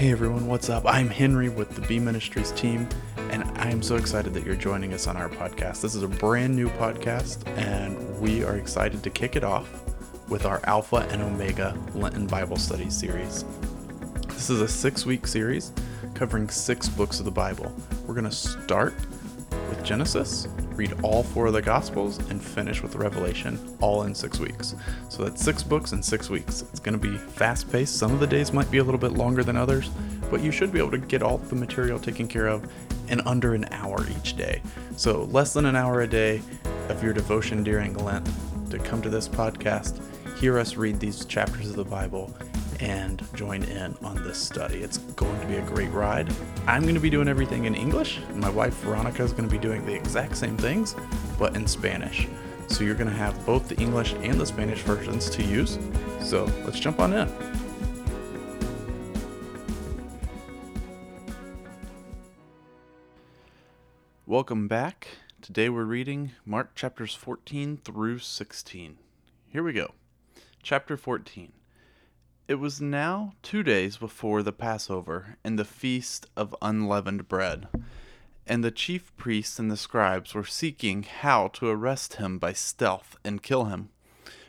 Hey everyone, what's up? I'm Henry with the B Ministries team, and I am so excited that you're joining us on our podcast. This is a brand new podcast, and we are excited to kick it off with our Alpha and Omega Lenten Bible Study series. This is a six week series covering six books of the Bible. We're going to start with Genesis, read all four of the Gospels, and finish with Revelation, all in six weeks. So that's six books in six weeks. It's going to be fast paced. Some of the days might be a little bit longer than others, but you should be able to get all the material taken care of in under an hour each day. So less than an hour a day of your devotion during Lent to come to this podcast, hear us read these chapters of the Bible, and join in on this study. It's going to be a great ride. I'm going to be doing everything in English, and my wife Veronica is going to be doing the exact same things, but in Spanish. So you're going to have both the English and the Spanish versions to use. So let's jump on in. Welcome back. Today we're reading Mark chapters 14 through 16. Here we go. Chapter 14. It was now two days before the Passover and the feast of unleavened bread. And the chief priests and the scribes were seeking how to arrest him by stealth and kill him.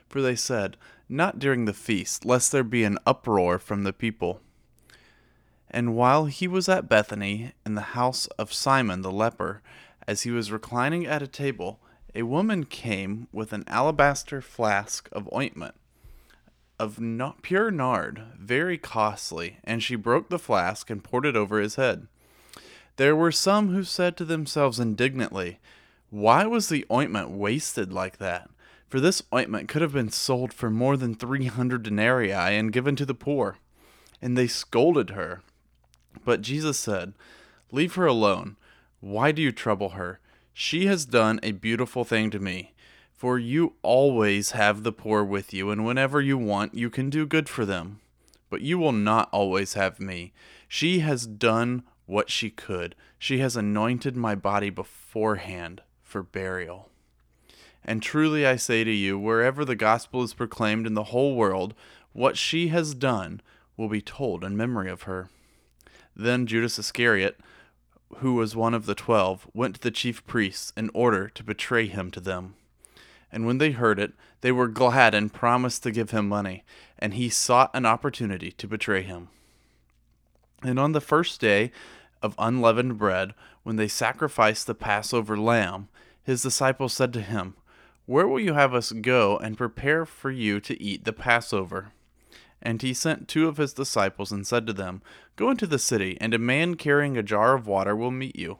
For they said, Not during the feast, lest there be an uproar from the people. And while he was at Bethany, in the house of Simon the leper, as he was reclining at a table, a woman came with an alabaster flask of ointment of pure nard, very costly, and she broke the flask and poured it over his head. There were some who said to themselves indignantly, Why was the ointment wasted like that? For this ointment could have been sold for more than three hundred denarii and given to the poor. And they scolded her. But Jesus said, Leave her alone. Why do you trouble her? She has done a beautiful thing to me. For you always have the poor with you, and whenever you want, you can do good for them. But you will not always have me. She has done what she could. She has anointed my body beforehand for burial. And truly I say to you, wherever the gospel is proclaimed in the whole world, what she has done will be told in memory of her. Then Judas Iscariot, who was one of the twelve, went to the chief priests in order to betray him to them. And when they heard it, they were glad and promised to give him money, and he sought an opportunity to betray him. And on the first day of unleavened bread, when they sacrificed the Passover lamb, his disciples said to him, Where will you have us go and prepare for you to eat the Passover? And he sent two of his disciples and said to them, Go into the city, and a man carrying a jar of water will meet you.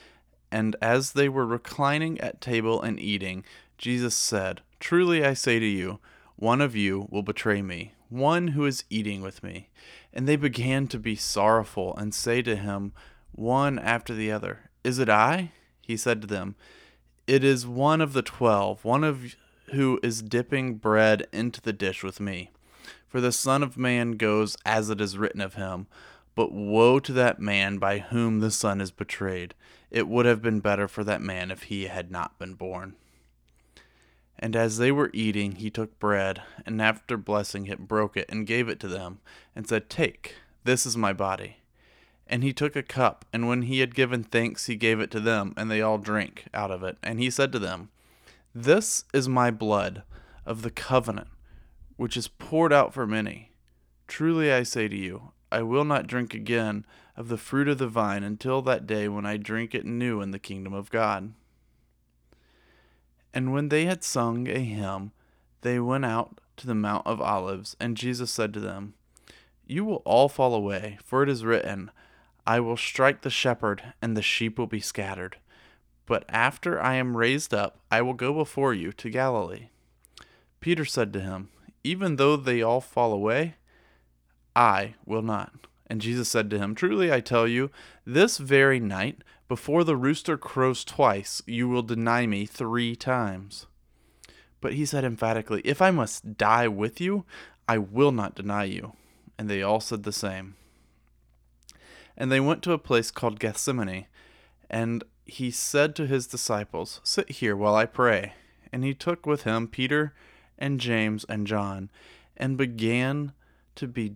And as they were reclining at table and eating, Jesus said, Truly I say to you, one of you will betray me, one who is eating with me. And they began to be sorrowful and say to him, one after the other, Is it I? He said to them, It is one of the twelve, one of who is dipping bread into the dish with me. For the Son of Man goes as it is written of him. But woe to that man by whom the Son is betrayed. It would have been better for that man if he had not been born. And as they were eating, he took bread, and after blessing it, broke it, and gave it to them, and said, Take, this is my body. And he took a cup, and when he had given thanks, he gave it to them, and they all drank out of it. And he said to them, This is my blood of the covenant, which is poured out for many. Truly I say to you, I will not drink again of the fruit of the vine until that day when I drink it new in the kingdom of God. And when they had sung a hymn, they went out to the Mount of Olives, and Jesus said to them, You will all fall away, for it is written, I will strike the shepherd, and the sheep will be scattered. But after I am raised up, I will go before you to Galilee. Peter said to him, Even though they all fall away, I will not. And Jesus said to him, Truly I tell you, this very night, before the rooster crows twice, you will deny me three times. But he said emphatically, If I must die with you, I will not deny you. And they all said the same. And they went to a place called Gethsemane, and he said to his disciples, Sit here while I pray. And he took with him Peter and James and John, and began to be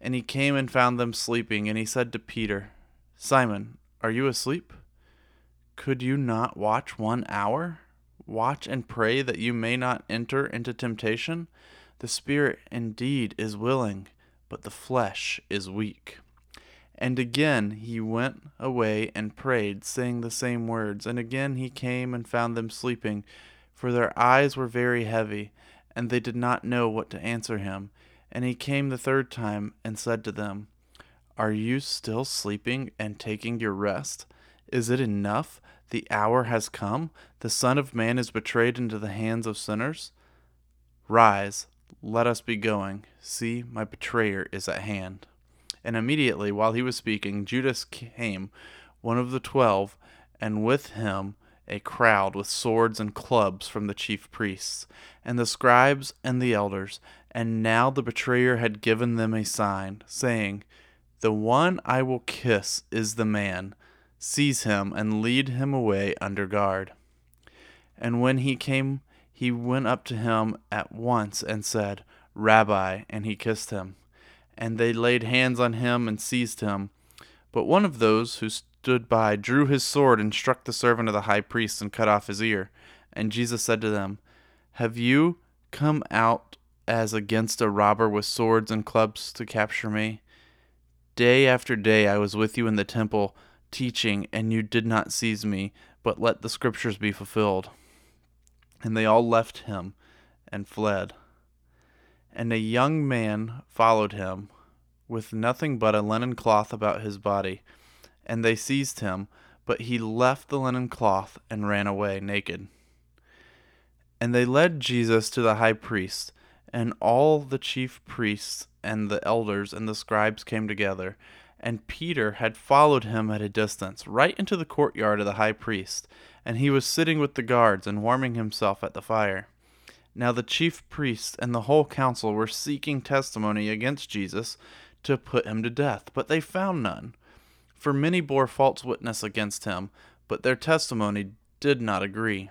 And he came and found them sleeping, and he said to Peter, Simon, are you asleep? Could you not watch one hour? Watch and pray that you may not enter into temptation. The spirit indeed is willing, but the flesh is weak. And again he went away and prayed, saying the same words. And again he came and found them sleeping, for their eyes were very heavy, and they did not know what to answer him. And he came the third time and said to them, Are you still sleeping and taking your rest? Is it enough? The hour has come. The Son of Man is betrayed into the hands of sinners. Rise, let us be going. See, my betrayer is at hand. And immediately, while he was speaking, Judas came, one of the twelve, and with him a crowd with swords and clubs from the chief priests, and the scribes and the elders and now the betrayer had given them a sign, saying, The one I will kiss is the man. Seize him and lead him away under guard. And when he came, he went up to him at once and said, Rabbi, and he kissed him. And they laid hands on him and seized him. But one of those who stood by drew his sword and struck the servant of the high priest and cut off his ear. And Jesus said to them, Have you come out as against a robber with swords and clubs to capture me. Day after day I was with you in the temple, teaching, and you did not seize me, but let the scriptures be fulfilled. And they all left him and fled. And a young man followed him, with nothing but a linen cloth about his body. And they seized him, but he left the linen cloth and ran away naked. And they led Jesus to the high priest. And all the chief priests and the elders and the scribes came together. And Peter had followed him at a distance, right into the courtyard of the high priest, and he was sitting with the guards and warming himself at the fire. Now the chief priests and the whole council were seeking testimony against Jesus to put him to death, but they found none. For many bore false witness against him, but their testimony did not agree.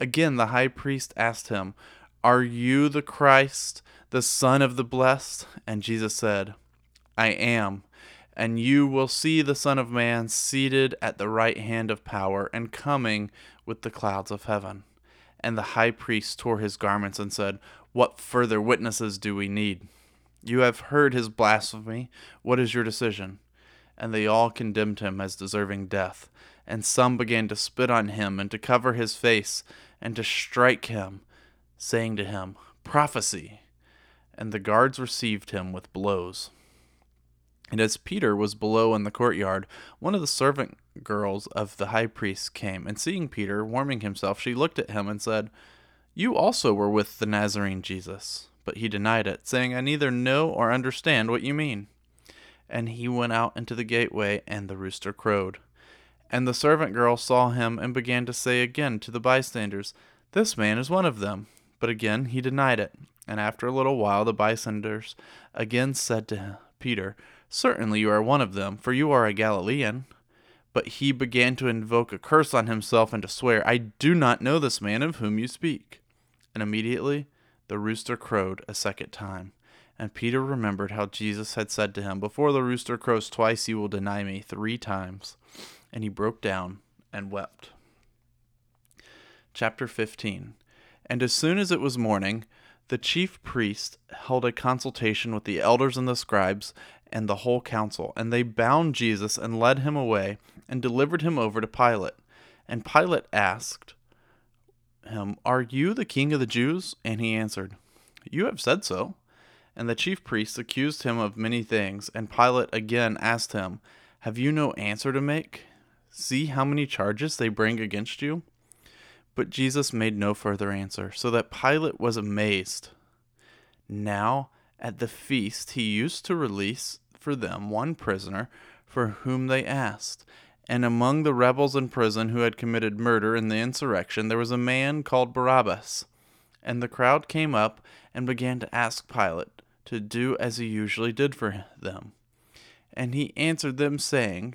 Again, the high priest asked him, Are you the Christ, the Son of the Blessed? And Jesus said, I am. And you will see the Son of Man seated at the right hand of power and coming with the clouds of heaven. And the high priest tore his garments and said, What further witnesses do we need? You have heard his blasphemy. What is your decision? And they all condemned him as deserving death. And some began to spit on him and to cover his face and to strike him, saying to him, Prophecy! And the guards received him with blows. And as Peter was below in the courtyard, one of the servant girls of the high priest came, and seeing Peter warming himself, she looked at him and said, You also were with the Nazarene Jesus. But he denied it, saying, I neither know or understand what you mean. And he went out into the gateway, and the rooster crowed. And the servant girl saw him and began to say again to the bystanders, This man is one of them. But again he denied it. And after a little while the bystanders again said to Peter, Certainly you are one of them, for you are a Galilean. But he began to invoke a curse on himself and to swear, I do not know this man of whom you speak. And immediately the rooster crowed a second time. And Peter remembered how Jesus had said to him, Before the rooster crows twice, you will deny me three times. And he broke down and wept. Chapter 15 And as soon as it was morning, the chief priests held a consultation with the elders and the scribes and the whole council, and they bound Jesus and led him away and delivered him over to Pilate. And Pilate asked him, Are you the king of the Jews? And he answered, You have said so. And the chief priests accused him of many things, and Pilate again asked him, Have you no answer to make? See how many charges they bring against you? But Jesus made no further answer, so that Pilate was amazed. Now, at the feast, he used to release for them one prisoner for whom they asked. And among the rebels in prison who had committed murder in the insurrection, there was a man called Barabbas. And the crowd came up and began to ask Pilate to do as he usually did for them. And he answered them, saying,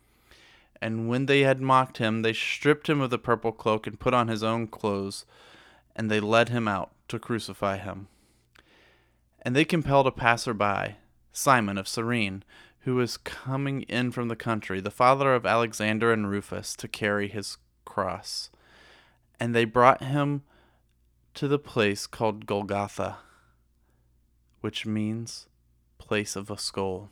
And when they had mocked him, they stripped him of the purple cloak, and put on his own clothes, and they led him out to crucify him. And they compelled a passer by Simon of Cyrene, who was coming in from the country, the father of Alexander and Rufus, to carry his cross. And they brought him to the place called Golgotha, which means place of a skull.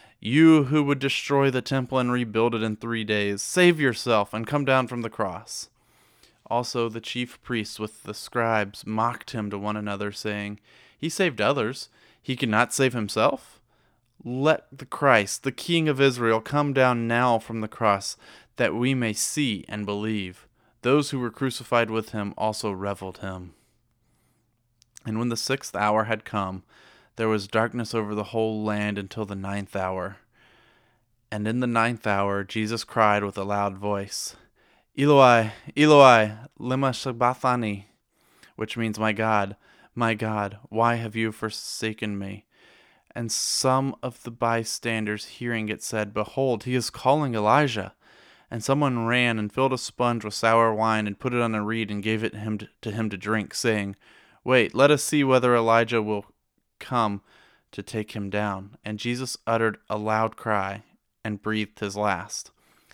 you who would destroy the temple and rebuild it in three days, save yourself and come down from the cross. Also, the chief priests with the scribes mocked him to one another, saying, He saved others he cannot save himself? Let the Christ, the King of Israel, come down now from the cross, that we may see and believe. Those who were crucified with him also reviled him. And when the sixth hour had come, there was darkness over the whole land until the ninth hour. And in the ninth hour Jesus cried with a loud voice, Eloi, Eloi, lema sabachthani, which means, My God, my God, why have you forsaken me? And some of the bystanders hearing it said, Behold, he is calling Elijah. And someone ran and filled a sponge with sour wine and put it on a reed and gave it him to him to drink, saying, Wait, let us see whether Elijah will come to take him down. And Jesus uttered a loud cry and breathed his last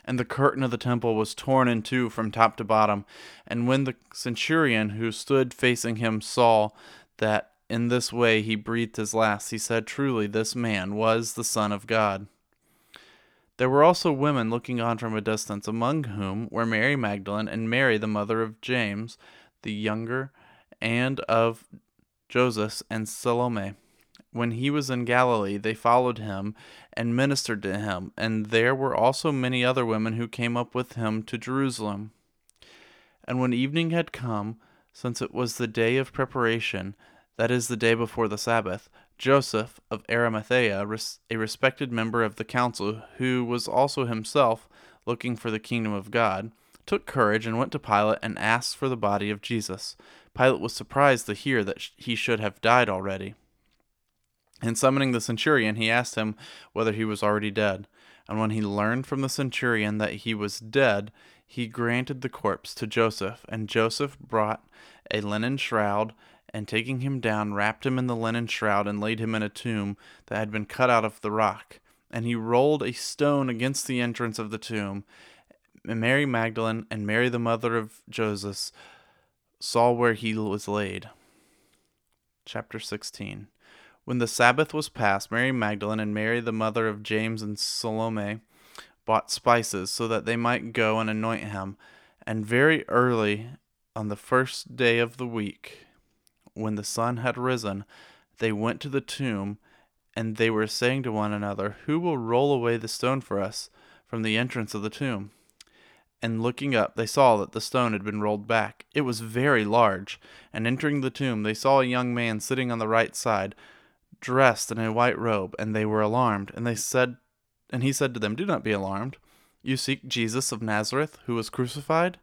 and the curtain of the temple was torn in two from top to bottom. And when the centurion who stood facing him saw that in this way he breathed his last, he said, Truly, this man was the Son of God. There were also women looking on from a distance, among whom were Mary Magdalene and Mary, the mother of James the younger, and of Joseph and Salome when he was in Galilee, they followed him and ministered to him, and there were also many other women who came up with him to Jerusalem. And when evening had come, since it was the day of preparation, that is, the day before the Sabbath, Joseph of Arimathea, a respected member of the council, who was also himself looking for the kingdom of God, took courage and went to Pilate and asked for the body of Jesus. Pilate was surprised to hear that he should have died already. And summoning the centurion, he asked him whether he was already dead. And when he learned from the centurion that he was dead, he granted the corpse to Joseph. And Joseph brought a linen shroud, and taking him down, wrapped him in the linen shroud, and laid him in a tomb that had been cut out of the rock. And he rolled a stone against the entrance of the tomb. And Mary Magdalene and Mary, the mother of Joseph, saw where he was laid. Chapter 16 when the Sabbath was past, Mary Magdalene and Mary, the mother of James and Salome, bought spices so that they might go and anoint him. And very early on the first day of the week, when the sun had risen, they went to the tomb, and they were saying to one another, Who will roll away the stone for us from the entrance of the tomb? And looking up, they saw that the stone had been rolled back. It was very large. And entering the tomb, they saw a young man sitting on the right side dressed in a white robe, and they were alarmed. And they said, and he said to them, Do not be alarmed. You seek Jesus of Nazareth, who was crucified?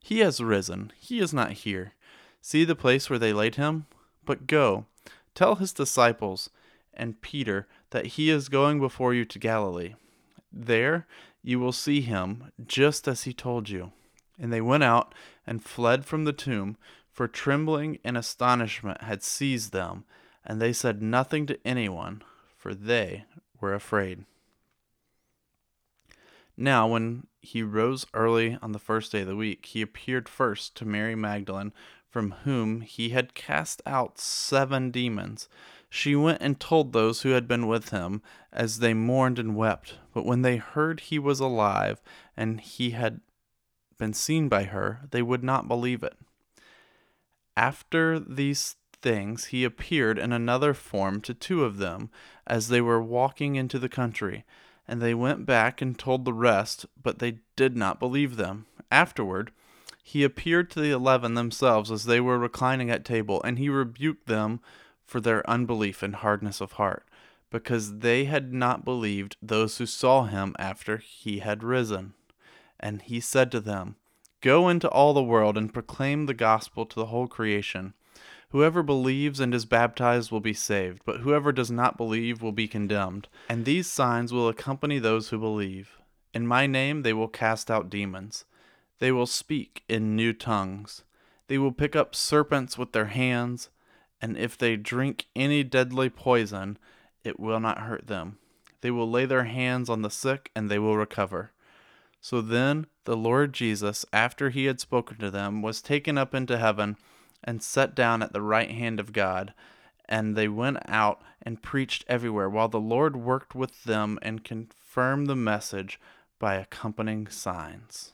He has risen. He is not here. See the place where they laid him? But go, tell his disciples and Peter that he is going before you to Galilee. There you will see him, just as he told you. And they went out and fled from the tomb, for trembling and astonishment had seized them and they said nothing to anyone, for they were afraid. Now, when he rose early on the first day of the week, he appeared first to Mary Magdalene, from whom he had cast out seven demons. She went and told those who had been with him, as they mourned and wept. But when they heard he was alive, and he had been seen by her, they would not believe it. After these things he appeared in another form to two of them as they were walking into the country. And they went back and told the rest, but they did not believe them. Afterward, he appeared to the eleven themselves as they were reclining at table, and he rebuked them for their unbelief and hardness of heart, because they had not believed those who saw him after he had risen. And he said to them, Go into all the world and proclaim the gospel to the whole creation. Whoever believes and is baptized will be saved, but whoever does not believe will be condemned. And these signs will accompany those who believe. In my name they will cast out demons. They will speak in new tongues. They will pick up serpents with their hands, and if they drink any deadly poison, it will not hurt them. They will lay their hands on the sick, and they will recover. So then the Lord Jesus, after he had spoken to them, was taken up into heaven and sat down at the right hand of God. And they went out and preached everywhere, while the Lord worked with them and confirmed the message by accompanying signs.